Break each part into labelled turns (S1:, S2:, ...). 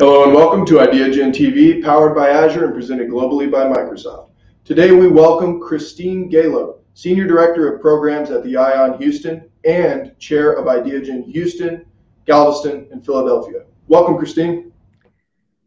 S1: Hello and welcome to IdeaGen TV, powered by Azure and presented globally by Microsoft. Today we welcome Christine Galib, Senior Director of Programs at the ION Houston and Chair of IdeaGen Houston, Galveston, and Philadelphia. Welcome, Christine.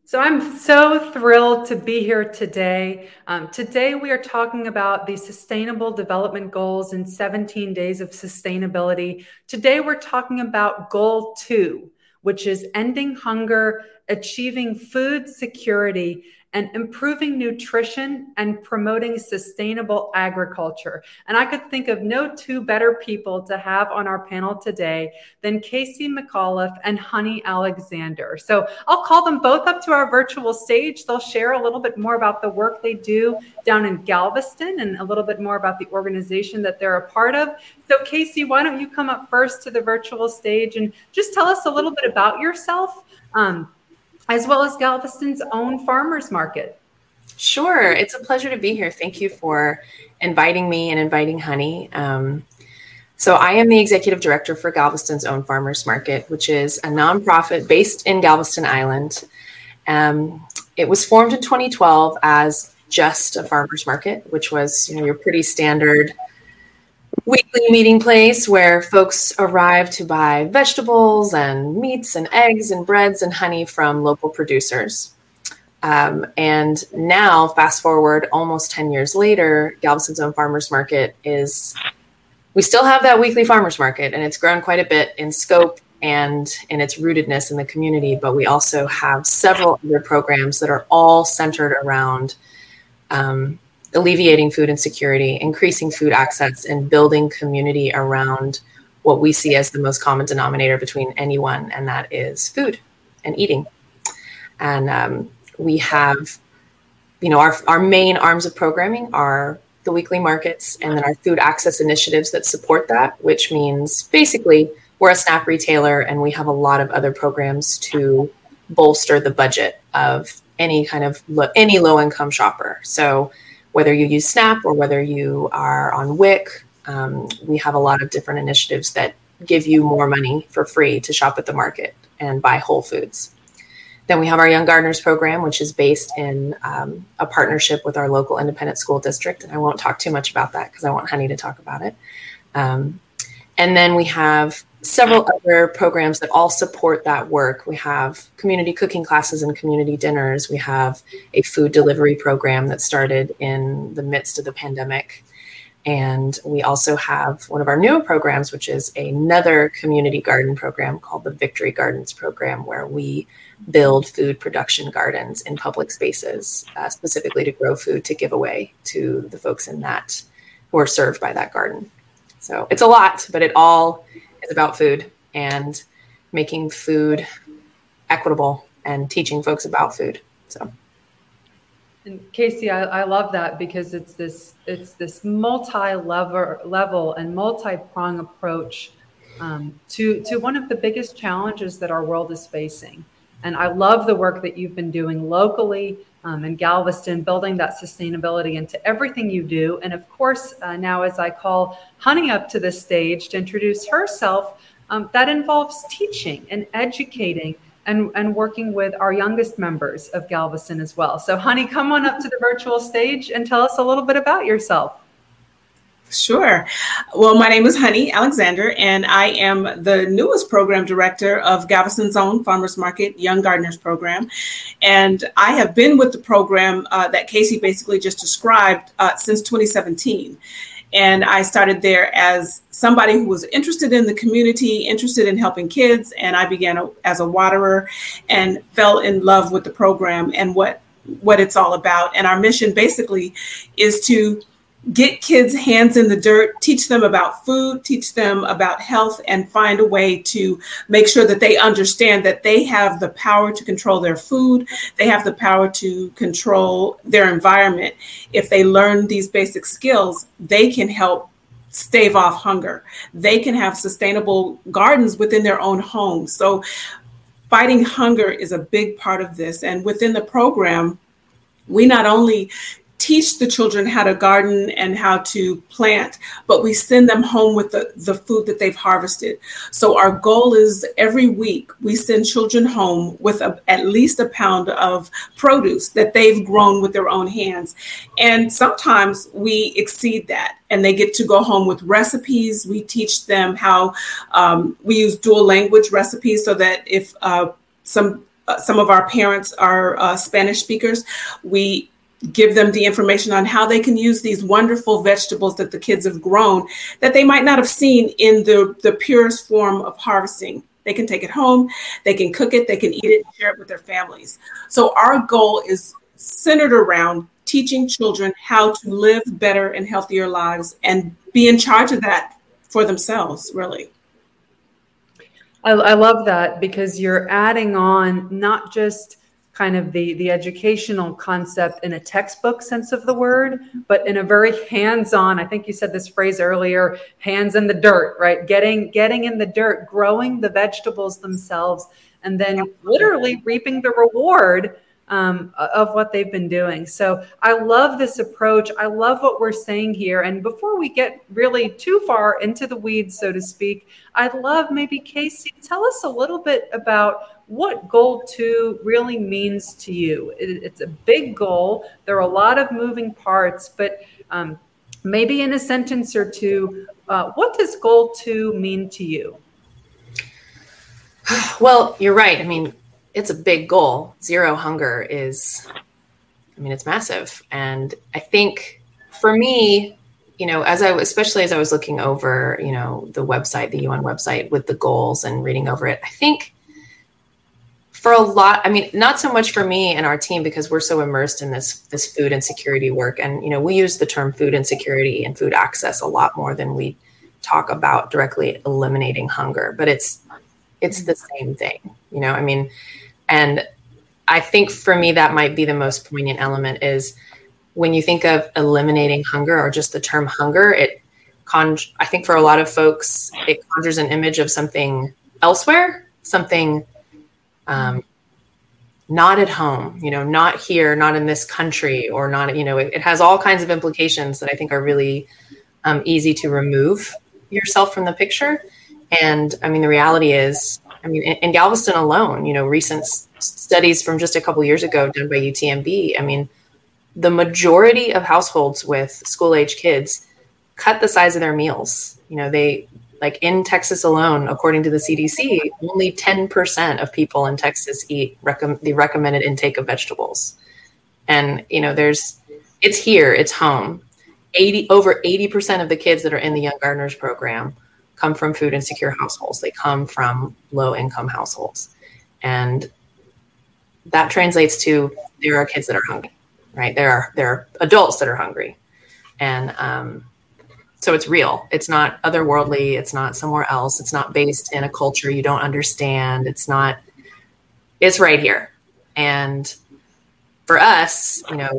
S2: So I'm so thrilled to be here today. Um, today we are talking about the Sustainable Development Goals in 17 Days of Sustainability. Today we're talking about Goal 2, which is ending hunger achieving food security and improving nutrition and promoting sustainable agriculture. And I could think of no two better people to have on our panel today than Casey McAuliffe and Honi Alexander. So I'll call them both up to our virtual stage. They'll share a little bit more about the work they do down in Galveston and a little bit more about the organization that they're a part of. So, Casey, why don't you come up first to the virtual stage and just tell us a little bit about yourself? Um, as well as Galveston's own farmers market.
S3: Sure. It's a pleasure to be here. Thank you for inviting me and inviting Honi. Um, so, I am the executive director for Galveston's own farmers market, which is a nonprofit based in Galveston Island. Um, it was formed in 2012 as just a farmers market, which was you know your pretty standard weekly meeting place where folks arrive to buy vegetables and meats and eggs and breads and honey from local producers. Um, and now, fast forward almost 10 years later, Galveston's own farmers market is, we still have that weekly farmers market, and it's grown quite a bit in scope and in its rootedness in the community. But we also have several other programs that are all centered around um, alleviating food insecurity, increasing food access, and building community around what we see as the most common denominator between anyone, and that is food and eating. And um, we have, you know, our, our main arms of programming are the weekly markets and then our food access initiatives that support that, which means basically we're a SNAP retailer and we have a lot of other programs to bolster the budget of any kind of lo- any low income shopper. So whether you use Snap or whether you are on WIC, um, we have a lot of different initiatives that give you more money for free to shop at the market and buy whole foods. Then we have our Young Gardeners program, which is based in um, a partnership with our local independent school district. And I won't talk too much about that because I want Honi to talk about it. Um, and then we have several other programs that all support that work. We have community cooking classes and community dinners. We have a food delivery program that started in the midst of the pandemic. And we also have one of our newer programs, which is another community garden program called the Victory Gardens program, where we build food production gardens in public spaces, uh, specifically to grow food to give away to the folks in that who are served by that garden. So it's a lot, but it all is about food and making food equitable and teaching folks about food. So.
S2: And Casey, I, I love that because it's this it's this multi-level level and multi-prong approach um, to to one of the biggest challenges that our world is facing. And I love the work that you've been doing locally um, in Galveston, building that sustainability into everything you do. And of course, uh, now as I call Honi up to the stage to introduce herself, um, that involves teaching and educating and, and working with our youngest members of Galveston as well. So, Honi, come on up to the virtual stage and tell us a little bit about yourself.
S4: Sure. Well, my name is Honi Alexander, and I am the newest program director of Galveston's own Farmers Market Young Gardeners program. And I have been with the program uh, that Casey basically just described uh, since 2017. And I started there as somebody who was interested in the community, interested in helping kids. And I began a, as a waterer and fell in love with the program and what, what it's all about. And our mission basically is to get kids' hands in the dirt, teach them about food, teach them about health, and find a way to make sure that they understand that they have the power to control their food, they have the power to control their environment. If they learn these basic skills, they can help stave off hunger. They can have sustainable gardens within their own homes. So, fighting hunger is a big part of this. And within the program, we not only teach the children how to garden and how to plant, but we send them home with the, the food that they've harvested. So our goal is every week we send children home with a, at least a pound of produce that they've grown with their own hands. And sometimes we exceed that and they get to go home with recipes. We teach them how um, we use dual language recipes so that if uh, some uh, some of our parents are uh, Spanish speakers, we give them the information on how they can use these wonderful vegetables that the kids have grown that they might not have seen in the, the purest form of harvesting. They can take it home, they can cook it, they can eat it, share it with their families. So, our goal is centered around teaching children how to live better and healthier lives and be in charge of that for themselves, really.
S2: I, I love that because you're adding on not just kind of the the educational concept in a textbook sense of the word but in a very hands-on i think you said this phrase earlier hands in the dirt right getting getting in the dirt growing the vegetables themselves and then literally reaping the reward um, of what they've been doing. So I love this approach. I love what we're saying here. And before we get really too far into the weeds, so to speak, I'd love maybe Casey tell us a little bit about what goal two really means to you. It, it's a big goal. There are a lot of moving parts, but um, maybe in a sentence or two, uh, what does goal two mean to you?
S3: Well, you're right. I mean, it's a big goal. Zero hunger is, I mean, it's massive. And I think for me, you know, as I, especially as I was looking over, you know, the website, the UN website with the goals and reading over it, I think for a lot i mean not so much for me and our team because we're so immersed in this this food insecurity work. And you know we use the term food insecurity and food access a lot more than we talk about directly eliminating hunger but it's it's the same thing you know i mean and i think for me that might be the most poignant element is when you think of eliminating hunger or just the term hunger it con i think for a lot of folks it conjures an image of something elsewhere something um, not at home, you know, not here, not in this country, or not, you know, it, it has all kinds of implications that I think are really um, easy to remove yourself from the picture. And I mean, the reality is, I mean, in, in Galveston alone, you know, recent s- studies from just a couple years ago done by UTMB, I mean, the majority of households with school age kids cut the size of their meals. You know, they like in Texas alone, according to the CDC, only 10% of people in Texas eat rec- the recommended intake of vegetables. And, you know, there's, it's here, it's home. 80, over 80% of the kids that are in the Young Gardeners program come from food insecure households. They come from low income households. And that translates to there are kids that are hungry, right? There are, there are adults that are hungry. And, um, so it's real. It's not otherworldly. It's not somewhere else. It's not based in a culture you don't understand. It's not it's right here. And for us you know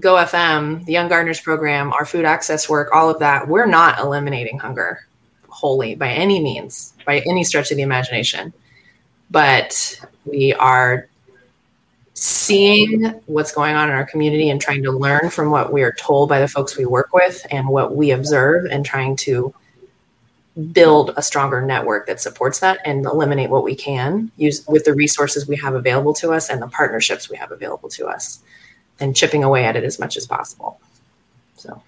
S3: GoFM the young gardeners program our food access work all of that we're not eliminating hunger wholly by any means by any stretch of the imagination. But we are seeing what's going on in our community and trying to learn from what we are told by the folks we work with and what we observe and trying to build a stronger network that supports that and eliminate what we can use with the resources we have available to us and the partnerships we have available to us and chipping away at it as much as possible. So.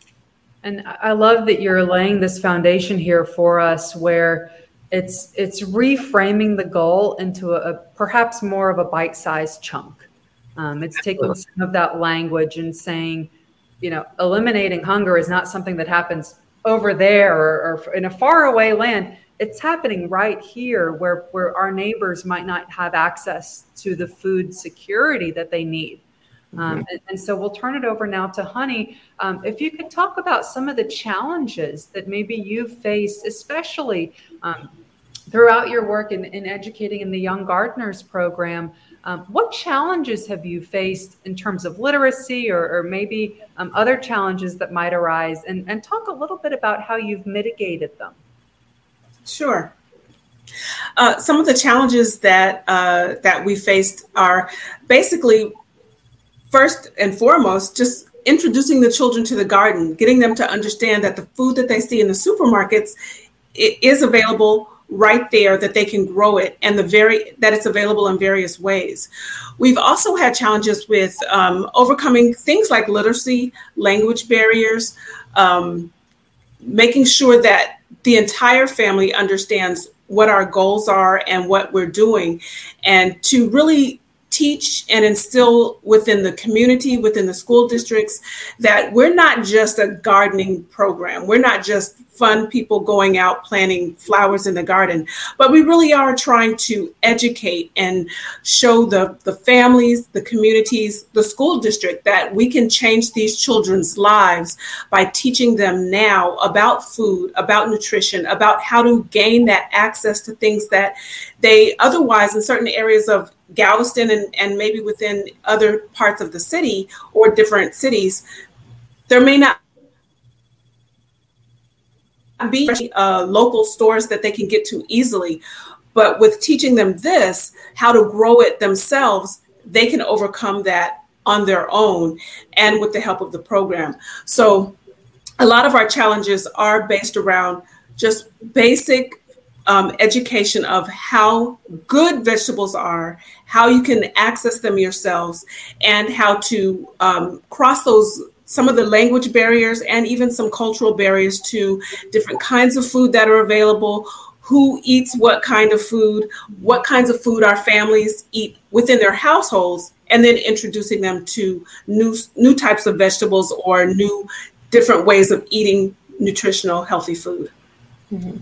S2: And i love that you're laying this foundation here for us where it's it's reframing the goal into a, a perhaps more of a bite-sized chunk um, it's taking some of that language and saying, you know, eliminating hunger is not something that happens over there or, or in a faraway land. It's happening right here where, where our neighbors might not have access to the food security that they need. Um, mm-hmm. and, and, so we'll turn it over now to Honi. Um, if you could talk about some of the challenges that maybe you've faced, especially um, throughout your work in, in educating in the Young Gardeners program, um, what challenges have you faced in terms of literacy or, or maybe um, other challenges that might arise? And, and talk a little bit about how you've mitigated them.
S4: Sure. Uh, some of the challenges that uh, that we faced are basically first and foremost just introducing the children to the garden, getting them to understand that the food that they see in the supermarkets is available right there that they can grow it and the very that it's available in various ways. We've also had challenges with um, overcoming things like literacy language barriers um, making sure that the entire family understands what our goals are and what we're doing and to really teach and instill within the community, within the school districts, that we're not just a gardening program. We're not just fun people going out planting flowers in the garden, but we really are trying to educate and show the, the families, the communities, the school district that we can change these children's lives by teaching them now about food, about nutrition, about how to gain that access to things that they otherwise, in certain areas of Galveston and, and maybe within other parts of the city or different cities, there may not be uh, local stores that they can get to easily. But with teaching them this, how to grow it themselves, they can overcome that on their own and with the help of the program. So, a lot of our challenges are based around just basic um, education of how good vegetables are, how you can access them yourselves, and how to um, cross those some of the language barriers and even some cultural barriers to different kinds of food that are available who eats what kind of food what kinds of food our families eat within their households and then introducing them to new new types of vegetables or new different ways of eating nutritional healthy food
S2: mm-hmm.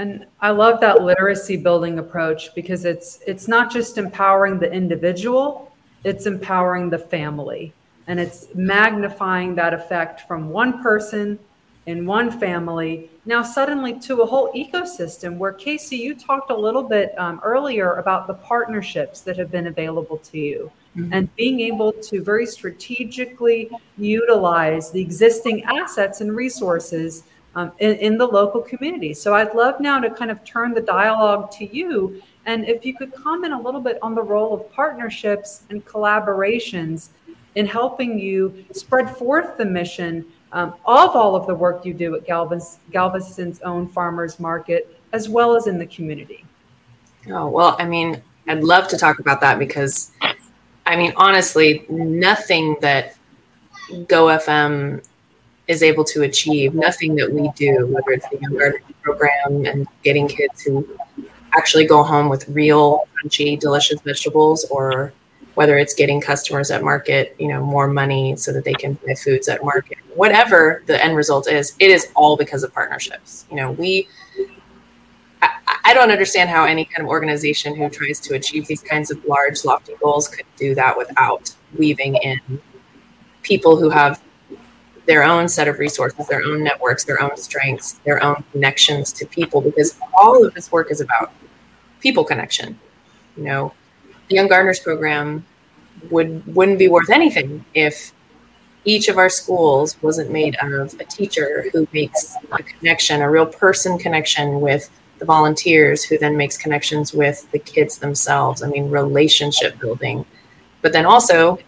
S2: And I love that literacy building approach because it's it's not just empowering the individual, it's empowering the family. And it's magnifying that effect from one person in one family now suddenly to a whole ecosystem where Casey, you talked a little bit um, earlier about the partnerships that have been available to you mm-hmm. and being able to very strategically utilize the existing assets and resources um, in, in the local community. So I'd love now to kind of turn the dialogue to you. And if you could comment a little bit on the role of partnerships and collaborations in helping you spread forth the mission um, of all of the work you do at Galveston, Galveston's own farmers market, as well as in the community.
S3: Oh, well, I mean, I'd love to talk about that because, I mean, honestly, nothing that GoFM is able to achieve. Nothing that we do, whether it's the Young Gardening program and getting kids who actually go home with real crunchy, delicious vegetables, or whether it's getting customers at market, you know, more money so that they can buy foods at market. Whatever the end result is, it is all because of partnerships. You know, we. I, I don't understand how any kind of organization who tries to achieve these kinds of large, lofty goals could do that without weaving in people who have their own set of resources, their own networks, their own strengths, their own connections to people, because all of this work is about people connection. You know, the Young Gardeners program would wouldn't be worth anything if each of our schools wasn't made of a teacher who makes a connection, a real person connection with the volunteers, who then makes connections with the kids themselves. I mean, relationship building. But then also,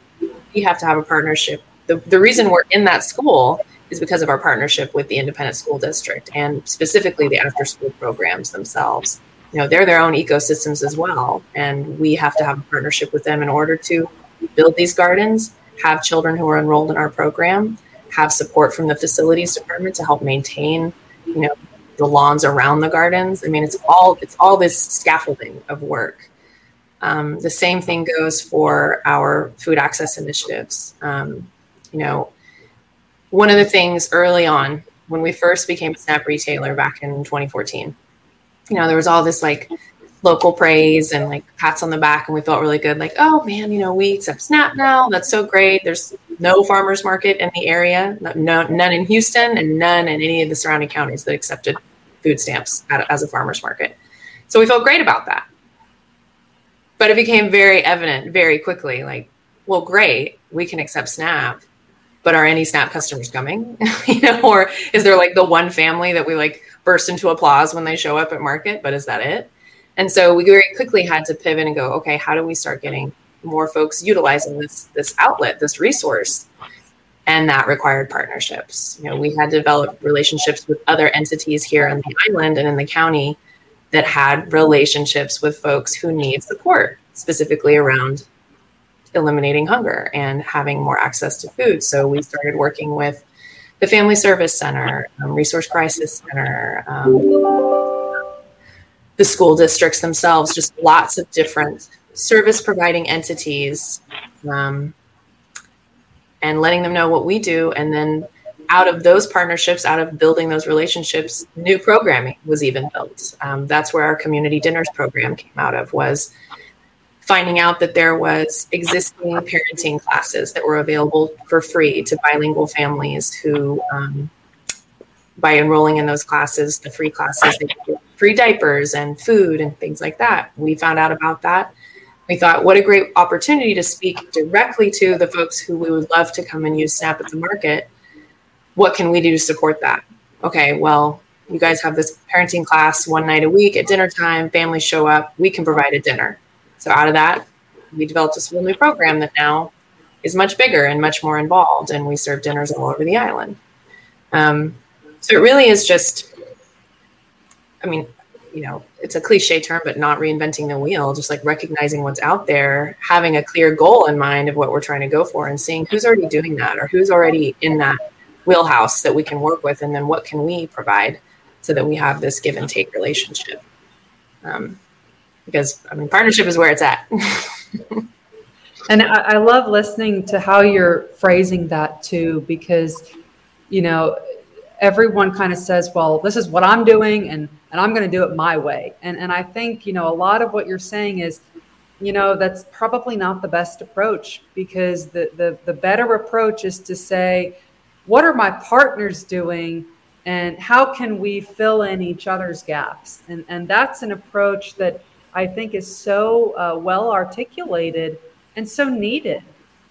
S3: we have to have a partnership the, the reason we're in that school is because of our partnership with the independent school district and specifically the after school programs themselves. You know they're their own ecosystems as well and we have to have a partnership with them in order to build these gardens have children who are enrolled in our program have support from the facilities department to help maintain you know the lawns around the gardens. I mean it's all it's all this scaffolding of work. Um, the same thing goes for our food access initiatives. Um, you know, one of the things early on when we first became a Snap retailer back in 2014, you know, there was all this like local praise and like pats on the back, and we felt really good. Like, oh man, you know, we accept Snap now. That's so great. There's no farmers market in the area, no, none in Houston, and none in any of the surrounding counties that accepted food stamps as a farmers market. So we felt great about that. But it became very evident very quickly like, well, great, we can accept SNAP, but are any snap customers coming? You know or is there like the one family that we like burst into applause when they show up at market but is that it? And so we very quickly had to pivot and go okay how do we start getting more folks utilizing this this outlet this resource? And that required partnerships. You know, we had to develop relationships with other entities here on the island and in the county that had relationships with folks who need support, specifically around eliminating hunger and having more access to food. So we started working with the Family Service Center, um, Resource Crisis Center, um, the school districts themselves, just lots of different service providing entities, um, and letting them know what we do. And then out of those partnerships, out of building those relationships, new programming was even built. Um, that's where our community dinners program came out of was finding out that there was existing parenting classes that were available for free to bilingual families who um, by enrolling in those classes the free classes they get free diapers and food and things like that. We found out about that. We thought what a great opportunity to speak directly to the folks who we would love to come and use snap at the market. What can we do to support that? Okay well you guys have this parenting class one night a week at dinner time. Families show up. We can provide a dinner so out of that, we developed this whole new program that now is much bigger and much more involved, and we serve dinners all over the island. Um, so it really is just, I mean, you know, it's a cliche term, but not reinventing the wheel, just like recognizing what's out there, having a clear goal in mind of what we're trying to go for, and seeing who's already doing that or who's already in that wheelhouse that we can work with, and then what can we provide so that we have this give and take relationship. Um, because I mean, partnership is where it's at.
S2: and I, I love listening to how you're phrasing that too, because you know everyone kind of says, "Well, this is what I'm doing, and and I'm going to do it my way." And and I think you know a lot of what you're saying is, you know, that's probably not the best approach because the the the better approach is to say, "What are my partners doing?" And how can we fill in each other's gaps? And and that's an approach that I think is so uh, well articulated and so needed.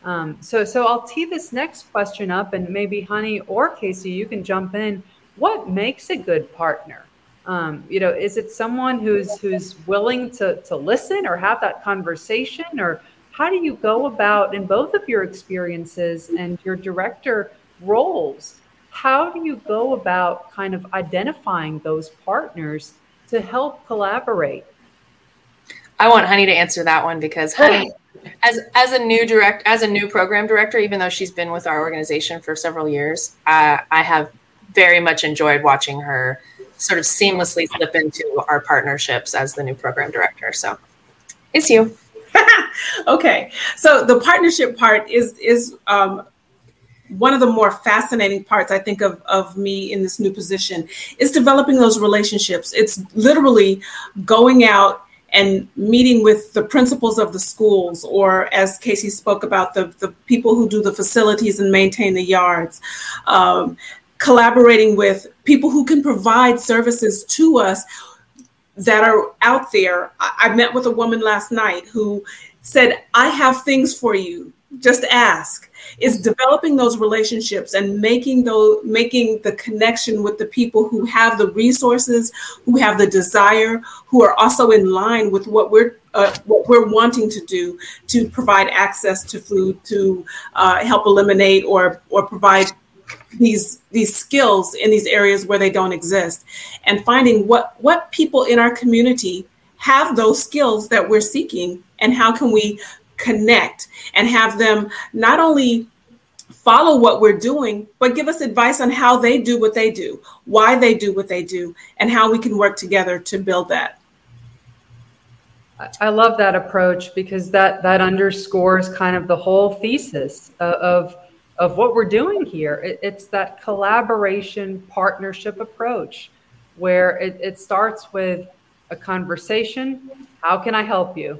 S2: Um, so, so I'll tee this next question up, and maybe Honi or Casey, you can jump in. What makes a good partner? Um, you know, is it someone who's who's willing to to listen or have that conversation, or how do you go about in both of your experiences and your director roles? How do you go about kind of identifying those partners to help collaborate
S3: I want Honi to answer that one because Honi, as as a new direct as a new program director, even though she's been with our organization for several years, uh, I have very much enjoyed watching her sort of seamlessly slip into our partnerships as the new program director. So, it's you.
S4: okay, so the partnership part is is um, one of the more fascinating parts I think of, of me in this new position is developing those relationships. It's literally going out and meeting with the principals of the schools, or as Casey spoke about, the, the people who do the facilities and maintain the yards, um, collaborating with people who can provide services to us that are out there. I, I met with a woman last night who said, I have things for you, just ask is developing those relationships and making those making the connection with the people who have the resources who have the desire who are also in line with what we're uh, what we're wanting to do to provide access to food to uh, help eliminate or or provide these these skills in these areas where they don't exist. And finding what what people in our community have those skills that we're seeking and how can we connect and have them not only follow what we're doing, but give us advice on how they do what they do, why they do what they do, and how we can work together to build that.
S2: I love that approach because that that underscores kind of the whole thesis of of what we're doing here. It, it's that collaboration partnership approach where it, it starts with a conversation. How can I help you?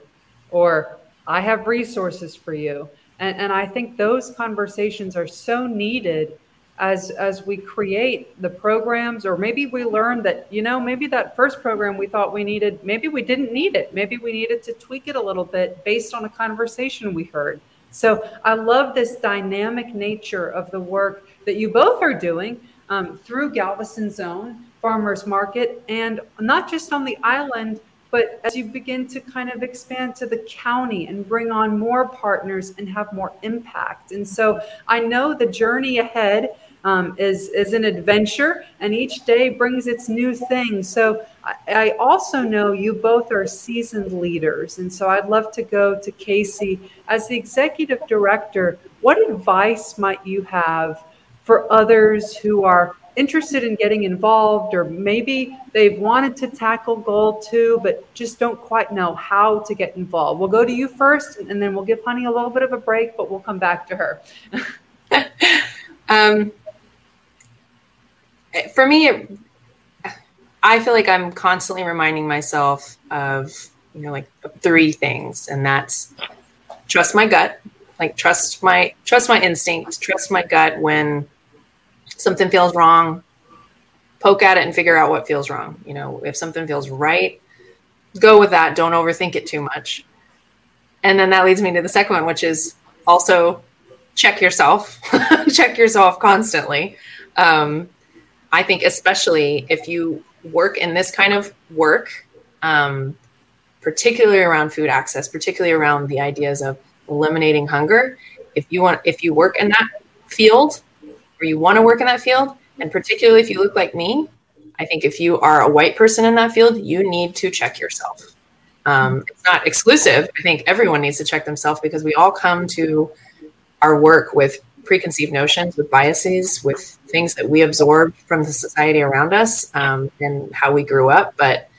S2: Or I have resources for you. And, and I think those conversations are so needed as as we create the programs or maybe we learn that you know maybe that first program we thought we needed maybe we didn't need it maybe we needed to tweak it a little bit based on a conversation we heard so i love this dynamic nature of the work that you both are doing um, through galveston's own farmers market and not just on the island but as you begin to kind of expand to the county and bring on more partners and have more impact. And so I know the journey ahead um, is, is an adventure, and each day brings its new thing. So I, I also know you both are seasoned leaders. And so I'd love to go to Casey. As the executive director, what advice might you have for others who are interested in getting involved, or maybe they've wanted to tackle goal two, but just don't quite know how to get involved. We'll go to you first, and then we'll give Honi a little bit of a break, but we'll come back to her.
S3: um, for me, I feel like I'm constantly reminding myself of, you know, like three things, and that's trust my gut, like trust my trust my instinct, trust my gut when something feels wrong, poke at it and figure out what feels wrong. You know, if something feels right, go with that. Don't overthink it too much. And then that leads me to the second one, which is also check yourself, check yourself constantly. Um, I think, especially if you work in this kind of work, um, particularly around food access, particularly around the ideas of eliminating hunger, if you want, if you work in that field, or you want to work in that field, and particularly if you look like me, I think if you are a white person in that field, you need to check yourself. Um, it's not exclusive. I think everyone needs to check themselves because we all come to our work with preconceived notions, with biases, with things that we absorb from the society around us um, and how we grew up. But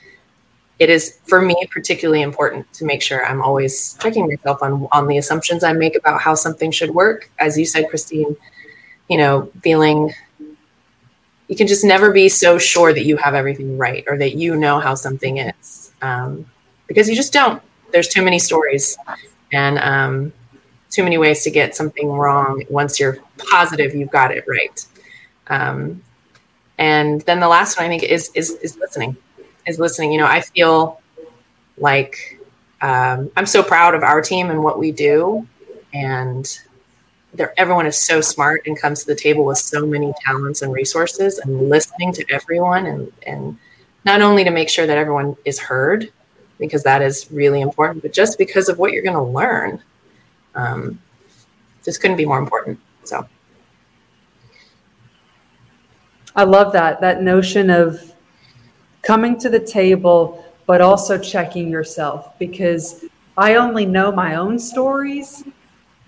S3: it is for me particularly important to make sure I'm always checking myself on on the assumptions I make about how something should work. As you said, Christine, you know, feeling you can just never be so sure that you have everything right or that you know how something is um, because you just don't. There's too many stories and um, too many ways to get something wrong once you're positive you've got it right. Um, and then the last one I think is is is listening. Is listening. You know, I feel like um, I'm so proud of our team and what we do, and everyone is so smart and comes to the table with so many talents and resources and listening to everyone and and not only to make sure that everyone is heard because that is really important but just because of what you're going to learn um, just couldn't be more important so
S2: i love that that notion of coming to the table but also checking yourself because i only know my own stories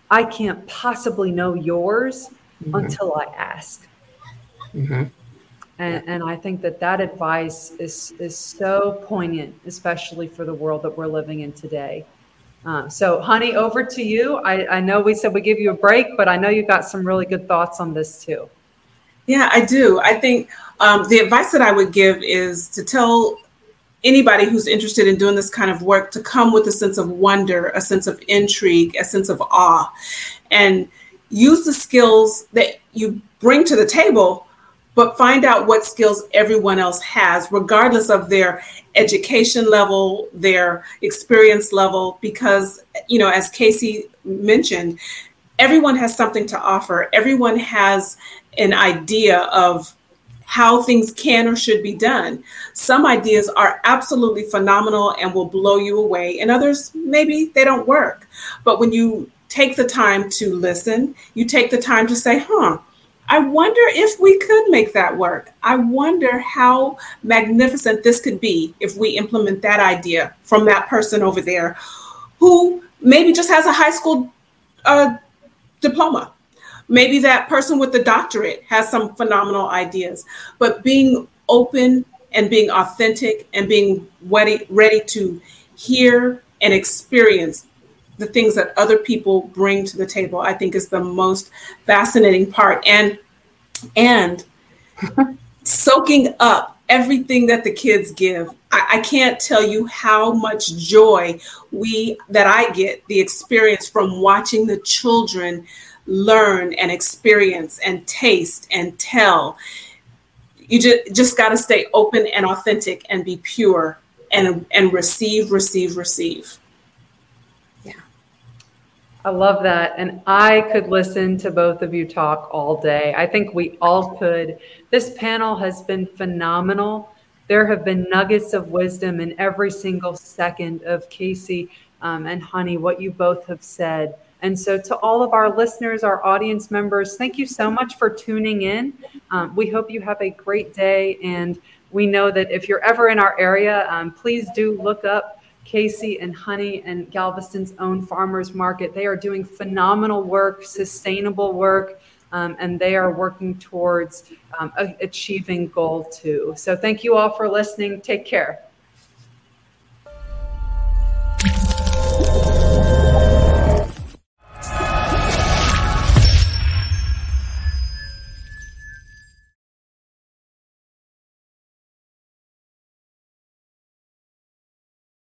S2: I can't possibly know yours mm-hmm. until I ask. Mm-hmm. And, and, I think that that advice is is so poignant, especially for the world that we're living in today. Uh, so, Honi, over to you. I, I know we said we give you a break, but I know you got some really good thoughts on this too.
S4: Yeah, I do. I think um, the advice that I would give is to tell anybody who's interested in doing this kind of work to come with a sense of wonder, a sense of intrigue, a sense of awe, and use the skills that you bring to the table, but find out what skills everyone else has, regardless of their education level, their experience level, because, you know, as Casey mentioned, everyone has something to offer. Everyone has an idea of how things can or should be done. Some ideas are absolutely phenomenal and will blow you away, and others maybe they don't work. But when you take the time to listen, you take the time to say, huh, I wonder if we could make that work. I wonder how magnificent this could be if we implement that idea from that person over there who maybe just has a high school uh, diploma Maybe that person with the doctorate has some phenomenal ideas, but being open and being authentic and being ready, ready to hear and experience the things that other people bring to the table, I think is the most fascinating part. And and soaking up everything that the kids give. I, I, can't tell you how much joy we that I get the experience from watching the children learn and experience and taste and tell. You just, just got to stay open and authentic and be pure and, and receive, receive, receive.
S2: Yeah. I love that. And I could listen to both of you talk all day. I think we all could. This panel has been phenomenal. There have been nuggets of wisdom in every single second of Casey um, and Honi, what you both have said. And so, to all of our listeners, our audience members, thank you so much for tuning in. Um, we hope you have a great day. And we know that if you're ever in our area, um, please do look up Casey and Honi and Galveston's own farmers market. They are doing phenomenal work, sustainable work, um, and they are working towards um, achieving goal two. So, thank you all for listening. Take care.